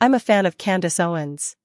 I'm a fan of Candace Owens.